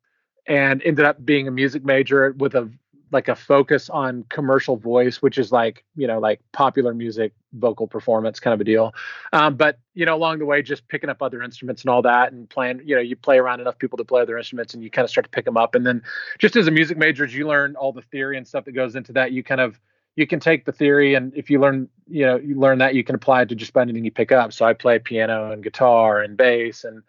and ended up being a music major with a like a focus on commercial voice, which is like you know like popular music, vocal performance kind of a deal. Um, but you know along the way, just picking up other instruments and all that, and playing. You know, you play around enough people to play other instruments, and you kind of start to pick them up. And then just as a music major, as you learn all the theory and stuff that goes into that, you kind of you can take the theory and if you learn you know you learn that you can apply it to just about anything you pick up so i play piano and guitar and bass and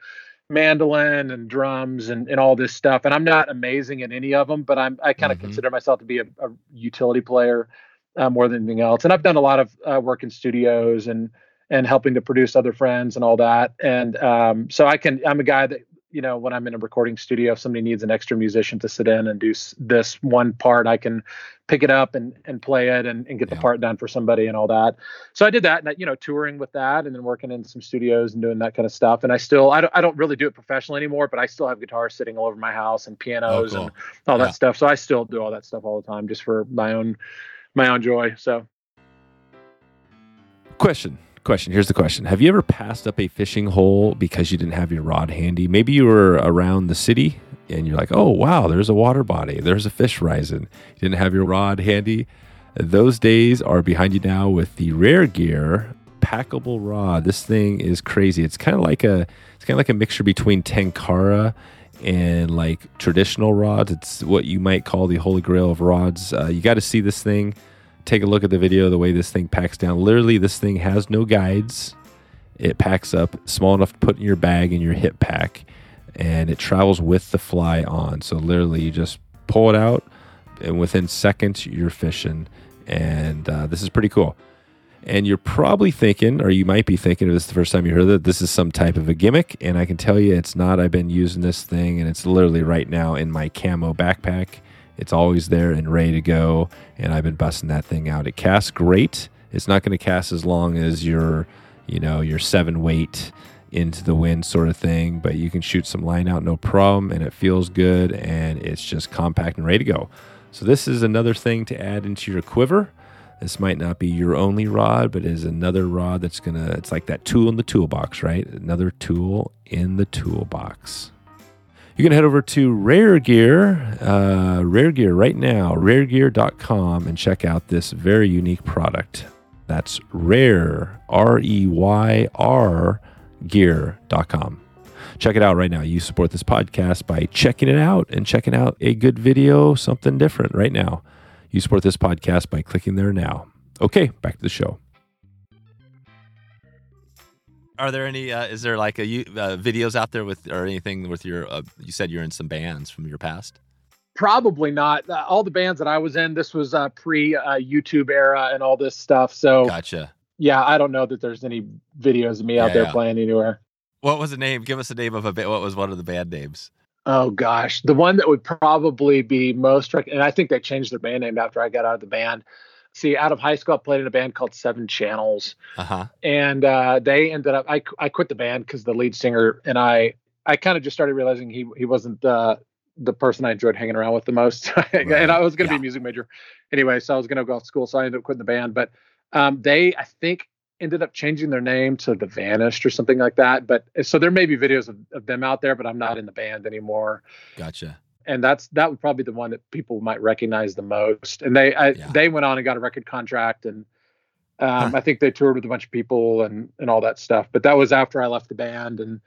mandolin and drums and, and all this stuff. And i'm not amazing at any of them but i'm i kind of Mhm. consider myself to be a, a utility player uh, more than anything else. And i've done a lot of uh, work in studios and and helping to produce other friends and all that. And um, so i can i'm a guy that you know, when I'm in a recording studio, if somebody needs an extra musician to sit in and do this one part, I can pick it up and, and play it and, and get yeah. the part done for somebody and all that. So I did that and, you know, touring with that and then working in some studios and doing that kind of stuff. And I still, I don't, I don't really do it professionally anymore, but I still have guitars sitting all over my house and oh, pianos oh, cool. and all that stuff. So I still do all that stuff all the time just for my own, my own joy. So. Question question. Here's the question. Have you ever passed up a fishing hole because you didn't have your rod handy? Maybe you were around the city and you're like oh wow there's a water body. There's a fish rising. You didn't have your rod handy? Those days are behind you now with the Reyr Gear packable rod. This thing is crazy. It's kind of like a it's kind of like a mixture between tenkara and like traditional rods. It's what you might call the holy grail of rods. Uh, you got to see this thing take a look at the video, the way this thing packs down. Literally, this thing has no guides. It packs up small enough to put in your bag in your hip pack, and it travels with the fly on. So literally, you just pull it out, and within seconds, you're fishing. And uh, this is pretty cool. And you're probably thinking, or you might be thinking, if this is the first time you heard that, this is some type of a gimmick. And I can tell you it's not. I've been using this thing, and it's literally right now in my camo backpack it's always there and ready to go. And I've been busting that thing out. It casts great. It's not going to cast as long as your, you know, your seven weight into the wind sort of thing, but you can shoot some line out no problem and it feels good and it's just compact and ready to go. So this is another thing to add into your quiver. This might not be your only rod, but is another rod that's gonna. It's like that tool in the toolbox, right? Another tool in the toolbox you can head over to Reyr Gear, uh, Reyr Gear right now, reyrgear.com, and check out this very unique product. That's rare, R E Y R, gear.com. Check it out right now. You support this podcast by checking it out and checking out a good video, something different right now. You support this podcast by clicking there now. Okay, back to the show. Are there any? Uh, is there like a uh, videos out there with or anything with your? Uh, you said you're in some bands from your past. Probably not. Uh, all the bands that I was in, this was uh, pre uh, YouTube era and all this stuff. So gotcha. Yeah, I don't know that there's any videos of me out yeah, there yeah. playing anywhere. What was the name? Give us a name of a bit. What was one of the band names? Oh gosh, the one that would probably be most, and I think they changed their band name after I got out of the band see out of high school i played in a band called seven channels uh-huh. and uh, they ended up i, I quit the band because the lead singer and i i kind of just started realizing he he wasn't uh, the person i enjoyed hanging around with the most right. and i was going to yeah. be a music major anyway so i was going to go off school so i ended up quitting the band but um, they i think ended up changing their name to the vanished or something like that but so there may be videos of, of them out there but i'm not in the band anymore gotcha and that's that would probably be the one that people might recognize the most. And they I, yeah. they went on and got a record contract, and um, huh. I think they toured with a bunch of people and and all that stuff. But that was after I left the band and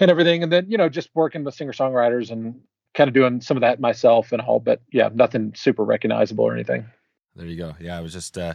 and everything. And then you know just working with singer songwriters and kind of doing some of that myself and all. But yeah, nothing super recognizable or anything. There you go. Yeah, I was just. Uh,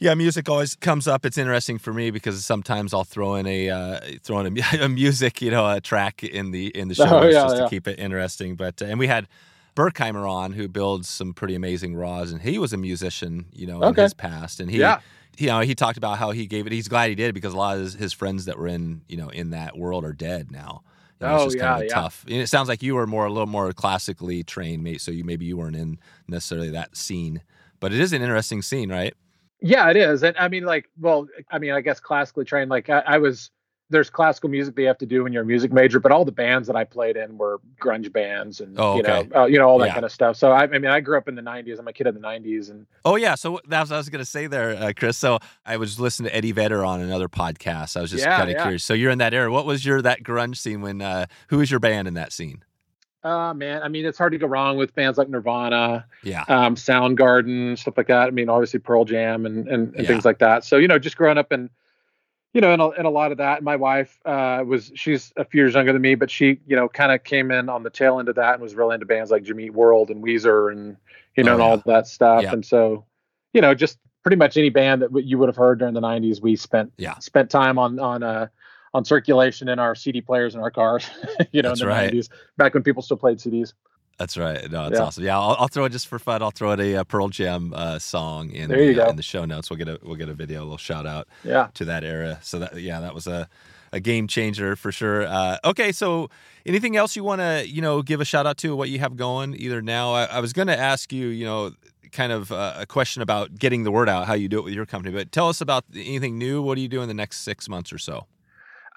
yeah, music always comes up. It's interesting for me because sometimes I'll throw in a uh, throw in a, a, music, you know, a track in the in the show oh, yeah, just yeah. to keep it interesting. But uh, and we had Burkheimer on who builds some pretty amazing rods, and he was a musician, you know, in his past, and he. Yeah. You know, he talked about how he gave it. He's glad he did because a lot of his, his friends that were in, you know, in that world are dead now. You know, oh, it's just yeah, kind of tough. And it sounds like you were more a little more classically trained, mate. So you maybe you weren't in necessarily that scene, but it is an interesting scene, right? Yeah, it is. And I mean, like, well, I mean, I guess classically trained, like I, I, was, there's classical music that you have to do when you're a music major, but all the bands that I played in were grunge bands and, oh, okay. you know, uh, you know, all that yeah. kind of stuff. So I, I, mean, I grew up in the 90s. I'm a kid of the 90s. And oh, yeah. So that's what I was going to say there, uh, Chris. So I was listening to Eddie Vedder on another podcast. I was just yeah, kind of yeah. curious. So you're in that era. What was your, that grunge scene when, uh, who was your band in that scene? Uh man, I mean it's hard to go wrong with bands like Nirvana, yeah, um, Soundgarden, stuff like that. I mean, obviously Pearl Jam and and, and yeah. things like that. So you know, just growing up in, you know, in a, in a lot of that. My wife uh, was she's a few years younger than me, but she you know kind of came in on the tail end of that and was really into bands like Jimmy World and Weezer and you know oh, and all that stuff. Yeah. And so, you know, just pretty much any band that you would have heard during the '90s, we spent yeah. spent time on on uh on circulation in our CD players in our cars, you know, That's in the right. 90s, back when people still played CDs. That's right. No, it's yeah. awesome. Yeah, I'll, I'll, throw it just for fun. I'll throw it a, a Pearl Jam uh, song in the, uh, in the show notes. We'll get a we'll get a video, a little shout out yeah. to that era. So that yeah, that was a a game changer for sure. Uh, okay, so anything else you want to you know give a shout out to what you have going either now? I, I was going to ask you, you know, kind of uh, a question about getting the word out, how you do it with your company, but tell us about anything new. What do you do in the next six months or so?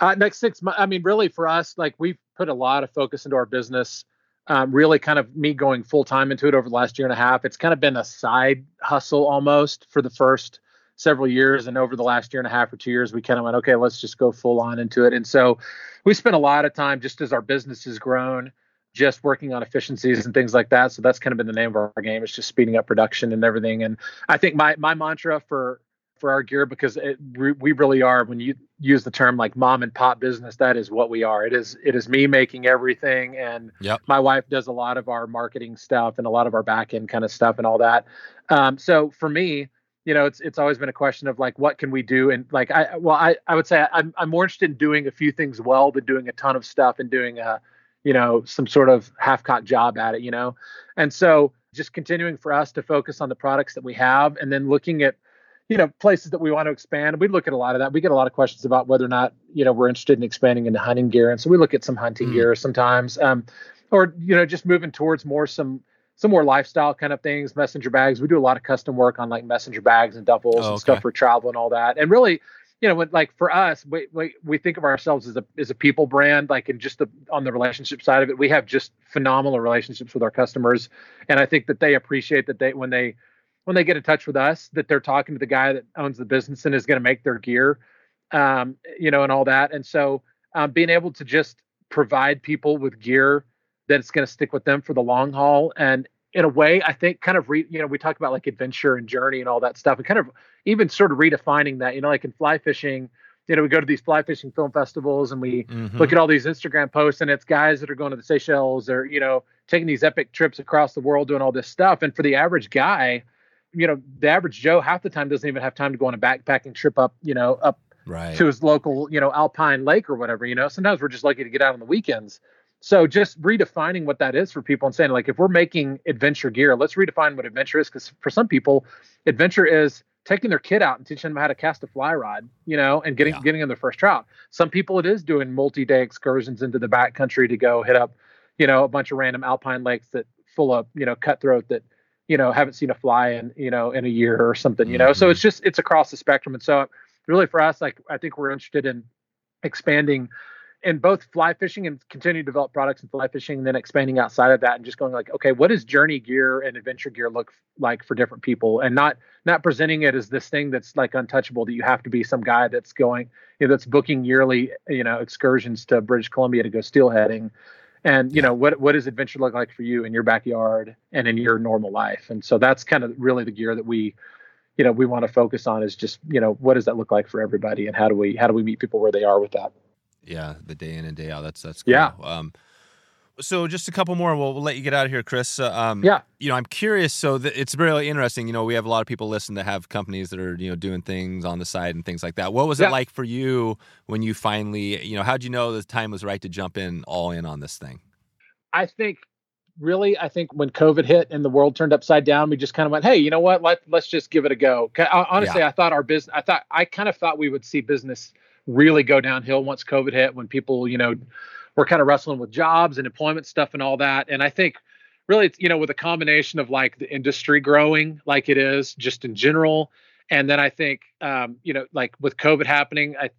Uh, next six months, I mean, really for us, like we've put a lot of focus into our business. Um, really, kind of me going full time into it over the last year and a half. It's kind of been a side hustle almost for the first several years, and over the last year and a half or two years, we kind of went, okay, let's just go full on into it. And so, we spent a lot of time just as our business has grown, just working on efficiencies and things like that. So that's kind of been the name of our game. It's just speeding up production and everything. And I think my my mantra for for our gear because it, we really are when you use the term like mom and pop business that is what we are. It is it is me making everything and yep. my wife does a lot of our marketing stuff and a lot of our back end kind of stuff and all that. Um, so for me you know it's it's always been a question of like what can we do? And like i well i, I would say I'm, I'm more interested in doing a few things well than doing a ton of stuff and doing a you know some sort of half-cocked job at it you know? And so just continuing for us to focus on the products that we have and then looking at you know places that we want to expand. We look at a lot of that. We get a lot of questions about whether or not you know we're interested in expanding into hunting gear. And so we look at some hunting mm. gear sometimes um, or you know just moving towards more some some more lifestyle kind of things messenger bags. We do a lot of custom work on like messenger bags and duffels oh, and stuff for travel and all that. And really you know when like for us we, we we think of ourselves as a as a people brand like and just the on the relationship side of it we have just phenomenal relationships with our customers. And i think that they appreciate that they when they when they get in touch with us that they're talking to the guy that owns the business and is going to make their gear, um, you know, and all that. And so um, being able to just provide people with gear that's going to stick with them for the long haul and in a way, I think kind of re, you know, we talk about like adventure and journey and all that stuff and kind of even sort of redefining that, you know, like in fly fishing, you know, we go to these fly fishing film festivals and we mm-hmm. look at all these Instagram posts and it's guys that are going to the Seychelles or, you know, taking these epic trips across the world doing all this stuff. And for the average guy, you know, the average Joe half the time doesn't even have time to go on a backpacking trip up, you know, up right. to his local, you know, alpine lake or whatever. You know, sometimes we're just lucky to get out on the weekends. So just redefining what that is for people and saying like, if we're making adventure gear, let's redefine what adventure is. Because for some people, adventure is taking their kid out and teaching them how to cast a fly rod, you know, and getting yeah. getting them their first trout. Some people it is doing multi-day excursions into the backcountry to go hit up, you know, a bunch of random alpine lakes that full of, you know, cutthroat that you know haven't seen a fly in you know in a year or something you know? Mm-hmm. so it's just it's across the spectrum. And so really for us like i think we're interested in expanding in both fly fishing and continue to develop products in fly fishing and then expanding outside of that and just going like okay what does journey gear and adventure gear look like for different people? And not not presenting it as this thing that's like untouchable that you have to be some guy that's going you know that's booking yearly you know excursions to british columbia to go steelheading and you know what what does adventure look like for you in your backyard and in your normal life? And so that's kind of really the gear that we you know we want to focus on is just you know what does that look like for everybody? And how do we how do we meet people where they are with that? Yeah the day in and day out. That's that's cool. yeah um so just a couple more we'll, we'll let you get out of here chris uh, um, yeah. you know i'm curious so th- it's really interesting you know we have a lot of people listen that have companies that are you know doing things on the side and things like that. What was yeah. it like for you when you finally you know how'd you know the time was right to jump in all in on this thing? I think really i think when covid hit and the world turned upside down we just kind of went hey you know what? Let, let's just give it a go. Honestly yeah. i thought our business i thought i kind of thought we would see business really go downhill once covid hit when people you know we're kind of wrestling with jobs and employment stuff and all that. And I think really, it's, you know, with a combination of like the industry growing like it is just in general. And then I think, um, you know, like with COVID happening, I,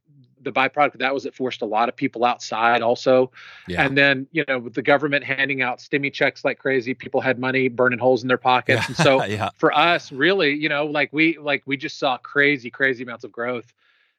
the byproduct of that was it forced a lot of people outside also. Yeah. And then, you know, with the government handing out stimmy checks like crazy, people had money burning holes in their pockets. Yeah. And so yeah. for us, really, you know, like we like we just saw crazy, crazy amounts of growth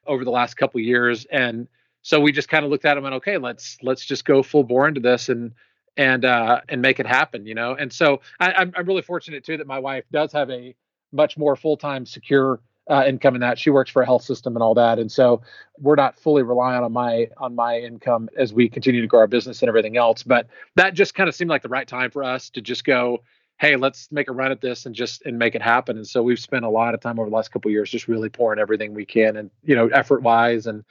over the last couple years. And so we just kind of looked at them and went, okay let's let's just go full bore into this and and uh and make it happen you know? And so I, I'm, I'm really fortunate too that my wife does have a much more full-time secure uh, income in that. She works for a health system and all that and so we're not fully reliant on my on my income as we continue to grow our business and everything else. But that just kind of seemed like the right time for us to just go hey let's make a run at this and just and make it happen. And so we've spent a lot of time over the last couple years just really pouring everything we can and you know effort wise and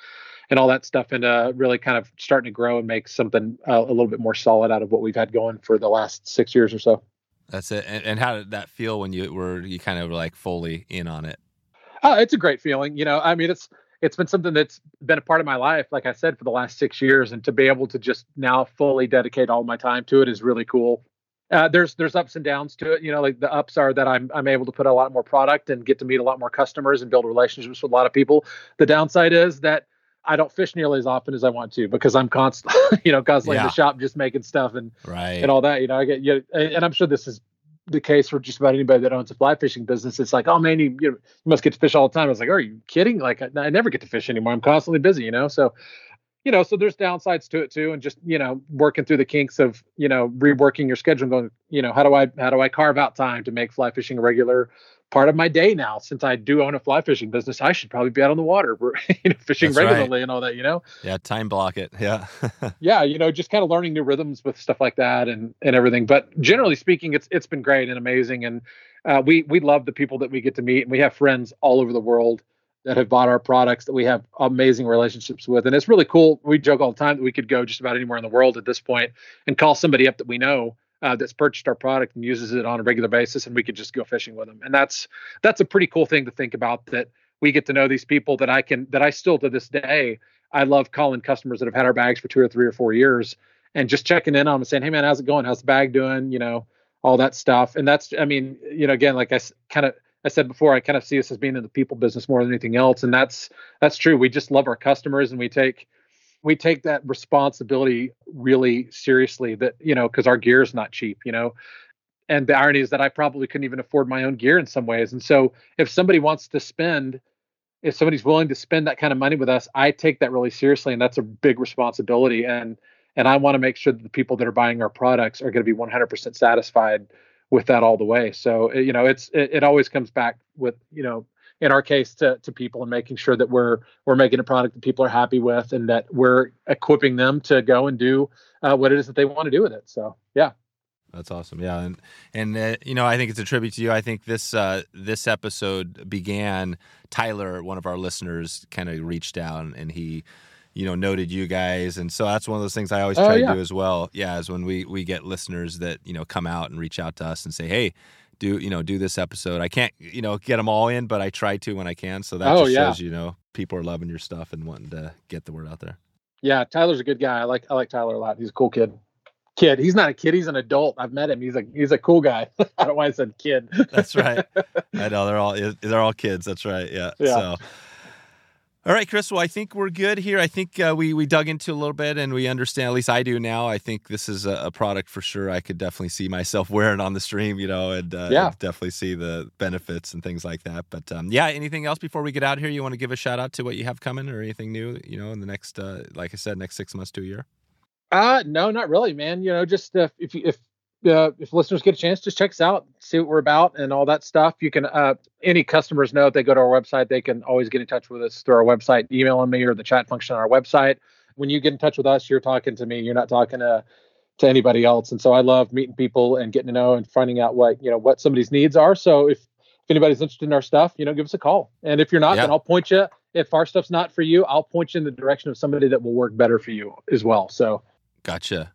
and all that stuff into really kind of starting to grow and make something uh, a little bit more solid out of what we've had going for the last six years or so. That's it. And, and how did that feel when you were you kind of like fully in on it? Oh, it's a great feeling. You know, I mean, it's it's been something that's been a part of my life, like I said, for the last six years, and to be able to just now fully dedicate all my time to it is really cool. Uh, there's there's ups and downs to it. You know, like the ups are that I'm I'm able to put a lot more product and get to meet a lot more customers and build relationships with a lot of people. The downside is that I don't fish nearly as often as I want to because I'm constantly, you know, constantly yeah. in the shop just making stuff and right. and all that. You know, I get you, know, and I'm sure this is the case for just about anybody that owns a fly fishing business. It's like, oh man, you, you, must get to fish all the time. I was like, are you kidding? Like, I, I never get to fish anymore. I'm constantly busy, you know. So you know, so there's downsides to it too, and just you know, working through the kinks of you know, reworking your schedule, and going, you know, how do I how do I carve out time to make fly fishing a regular part of my day now? Since I do own a fly fishing business, I should probably be out on the water, you know, fishing That's regularly right. and all that, you know. Yeah, time block it. Yeah. yeah, you know, just kind of learning new rhythms with stuff like that and and everything. But generally speaking, it's it's been great and amazing, and uh, we we love the people that we get to meet, and we have friends all over the world that have bought our products that we have amazing relationships with. And it's really cool. We joke all the time that we could go just about anywhere in the world at this point and call somebody up that we know uh, that's purchased our product and uses it on a regular basis, and we could just go fishing with them. And that's that's a pretty cool thing to think about that we get to know these people that I can that I still to this day I love calling customers that have had our bags for two or three or four years and just checking in on them and saying, "Hey man, how's it going? How's the bag doing?" You know, all that stuff. And that's I mean, you know, again, like I kind of I said before, I kind of see us as being in the people business more than anything else, and that's that's true. We just love our customers, and we take we take that responsibility really seriously. That you know, because our gear is not cheap, you know. And the irony is that I probably couldn't even afford my own gear in some ways. And so, if somebody wants to spend, if somebody's willing to spend that kind of money with us, I take that really seriously, and that's a big responsibility. And and I want to make sure that the people that are buying our products are going to be 100% satisfied with that all the way. So eh, you know, it's it, it, always comes back with you know, in our case, to to people and making sure that we're we're making a product that people are happy with and that we're equipping them to go and do uh, what it is that they want to do with it. So yeah. That's awesome. Yeah, and and uh, you know, I think it's a tribute to you. I think this uh, this episode began. Tyler, one of our listeners, kind of reached out and he you know noted you guys and so that's one of those things i always oh, try yeah. to do as well yeah is when we we get listeners that you know come out and reach out to us and say hey do you know do this episode. I can't you know get them all in but i try to when i can. So that oh, just yeah. shows you know people are loving your stuff and wanting to get the word out there. Yeah tyler's a good guy. I like i like tyler a lot. He's a cool kid. Kid. He's not a kid. He's an adult. I've met him. He's a he's a cool guy. I don't know why i said kid. That's right. I know. They're all they're all kids. That's right. Yeah, yeah. so all right, Chris. Well, I think we're good here. I think uh, we we dug into a little bit and we understand. At least I do now. I think this is a, a product for sure. I could definitely see myself wearing on the stream, you know, and uh, yeah. definitely see the benefits and things like that. But um, yeah, anything else before we get out here? You want to give a shout out to what you have coming or anything new? You know, in the next, uh, like I said, next six months to a year. Uh no, not really, man. You know, just uh, if if uh, if listeners get a chance, just check us out, see what we're about, and all that stuff. You can, uh, any customers know if they go to our website, they can always get in touch with us through our website, emailing me or the chat function on our website. When you get in touch with us, you're talking to me. You're not talking to to anybody else. And so I love meeting people and getting to know and finding out what you know what somebody's needs are. So if if anybody's interested in our stuff, you know, give us a call. And if you're not, yeah. then I'll point you. If our stuff's not for you, I'll point you in the direction of somebody that will work better for you as well. So, gotcha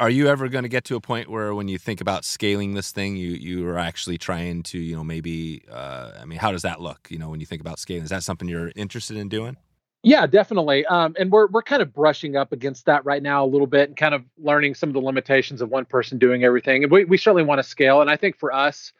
are you ever going to get to a point where when you think about scaling this thing you you are actually trying to you know maybe uh, i mean how does that look you know when you think about scaling? Is that something you're interested in doing? Yeah definitely. Um, and we're we're kind of brushing up against that right now a little bit and kind of learning some of the limitations of one person doing everything. And we, we certainly want to scale. And i think for us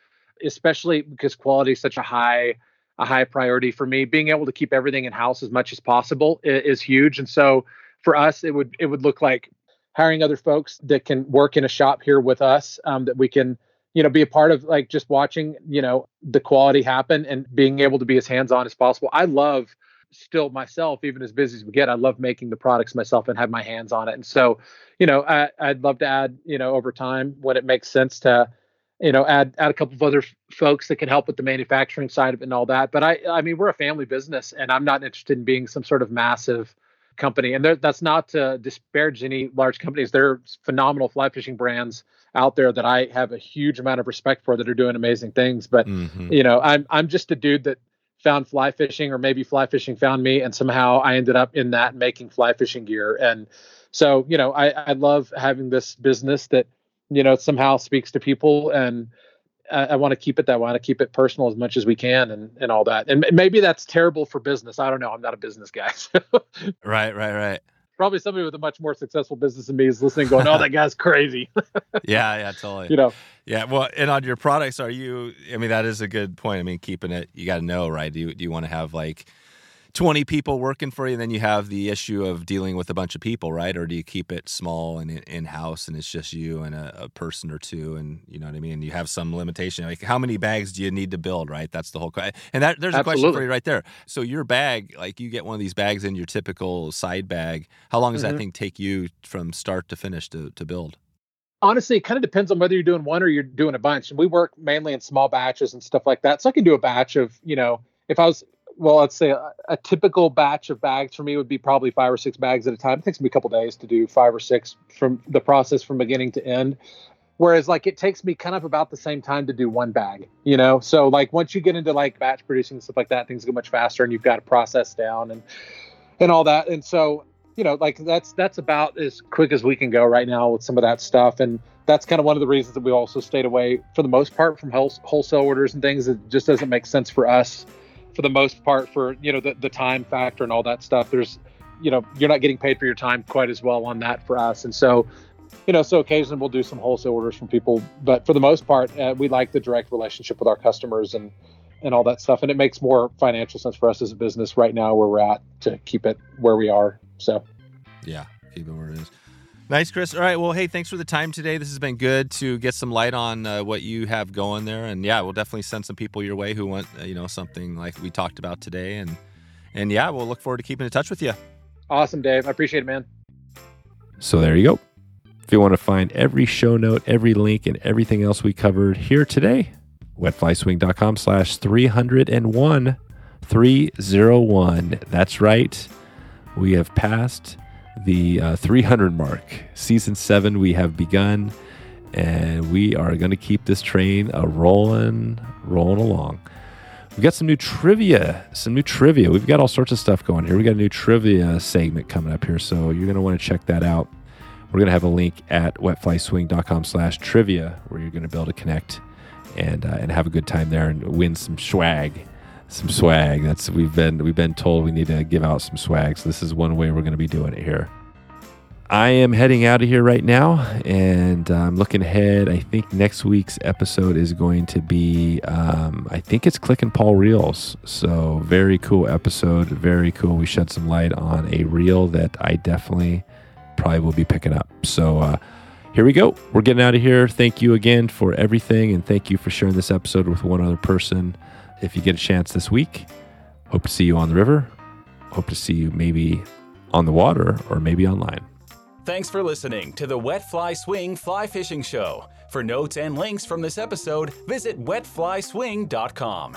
especially because quality is such a high a high priority for me being able to keep everything in house as much as possible is, is huge. And so for us it would it would look like hiring other folks that can work in a shop here with us um, that we can you know be a part of like just watching you know the quality happen and being able to be as hands on as possible. I love still myself even as busy as we get i love making the products myself and have my hands on it. And so you know I, i'd love to add you know over time when it makes sense to you know add add a couple of other folks that can help with the manufacturing side of it and all that. But i i mean we're a family business and i'm not interested in being some sort of massive company. And that's not to disparage any large companies. There are phenomenal fly fishing brands out there that I have a huge amount of respect for that are doing amazing things. But mm-hmm. you know, I'm I'm just a dude that found fly fishing, or maybe fly fishing found me, and somehow I ended up in that making fly fishing gear. And so, you know, I, I love having this business that you know somehow speaks to people and I, I want to keep it that way. I want to keep it personal as much as we can and, and all that. And maybe that's terrible for business. I don't know. I'm not a business guy. So. right, right, right. Probably somebody with a much more successful business than me is listening, going, "Oh, that guy's crazy." yeah, yeah, totally. You know. Yeah, well, and on your products, are you? I mean, that is a good point. I mean, keeping it, you got to know, right? Do you do you want to have like 20 people working for you and then you have the issue of dealing with a bunch of people right or do you keep it small and in house and it's just you and a, a, person or two and you know what i mean you have some limitation like how many bags do you need to build right that's the whole question and that there's a Absolutely. question for you right there so your bag like you get one of these bags in your typical side bag how long does mm-hmm. that thing take you from start to finish to, to build honestly, it kind of depends on whether you're doing one or you're doing a bunch. And we work mainly in small batches and stuff like that. So I can do a batch of, you know, if I was well, let's say a, a, typical batch of bags for me would be probably five or six bags at a time. It takes me a couple days to do five or six from the process from beginning to end. Whereas like it takes me kind of about the same time to do one bag, you know? So like once you get into like batch producing and stuff like that, things go much faster and you've got to process down and and all that. And so, you know, like that's that's about as quick as we can go right now with some of that stuff. And that's kind of one of the reasons that we also stayed away for the most part from wholesale orders and things. It just doesn't make sense for us for the most part for you know the, the time factor and all that stuff. There's you know you're not getting paid for your time quite as well on that for us. And so you know so occasionally we'll do some wholesale orders from people but for the most part uh, we like the direct relationship with our customers and and all that stuff. And it makes more financial sense for us as a business right now where we're at to keep it where we are. So. Yeah keep it where it is Nice, Chris. All right. Well, hey, thanks for the time today. This has been good to get some light on uh, what you have going there, and yeah, we'll definitely send some people your way who want uh, you know something like we talked about today, and and yeah, we'll look forward to keeping in touch with you. Awesome, Dave. I appreciate it, man. So there you go. If you want to find every show note, every link, and everything else we covered here today, wetflyswing.com slash 301 301. That's right. We have passed the uh, 300 mark. Season seven, we have begun, and we are going to keep this train a rolling, rolling along. We've got some new trivia, some new trivia. We've got all sorts of stuff going here. We got a new trivia segment coming up here, so you're going to want to check that out. We're going to have a link at wetflyswing.com slash trivia where you're going to be able to connect and, uh, and have a good time there and win some swag some swag. That's we've been we've been told we need to give out some swag. So this is one way we're going to be doing it here. I am heading out of here right now, and I'm looking ahead. I think next week's episode is going to be, um, I think it's Click and Pawl Reels. So, very cool episode. Very cool. We shed some light on a reel that I definitely probably will be picking up. So, uh, here we go. We're getting out of here. Thank you again for everything, and thank you for sharing this episode with one other person if you get a chance this week, hope to see you on the river. Hope to see you maybe on the water or maybe online. Thanks for listening to the Wet Fly Swing Fly Fishing Show. For notes and links from this episode, visit wetflyswing.com.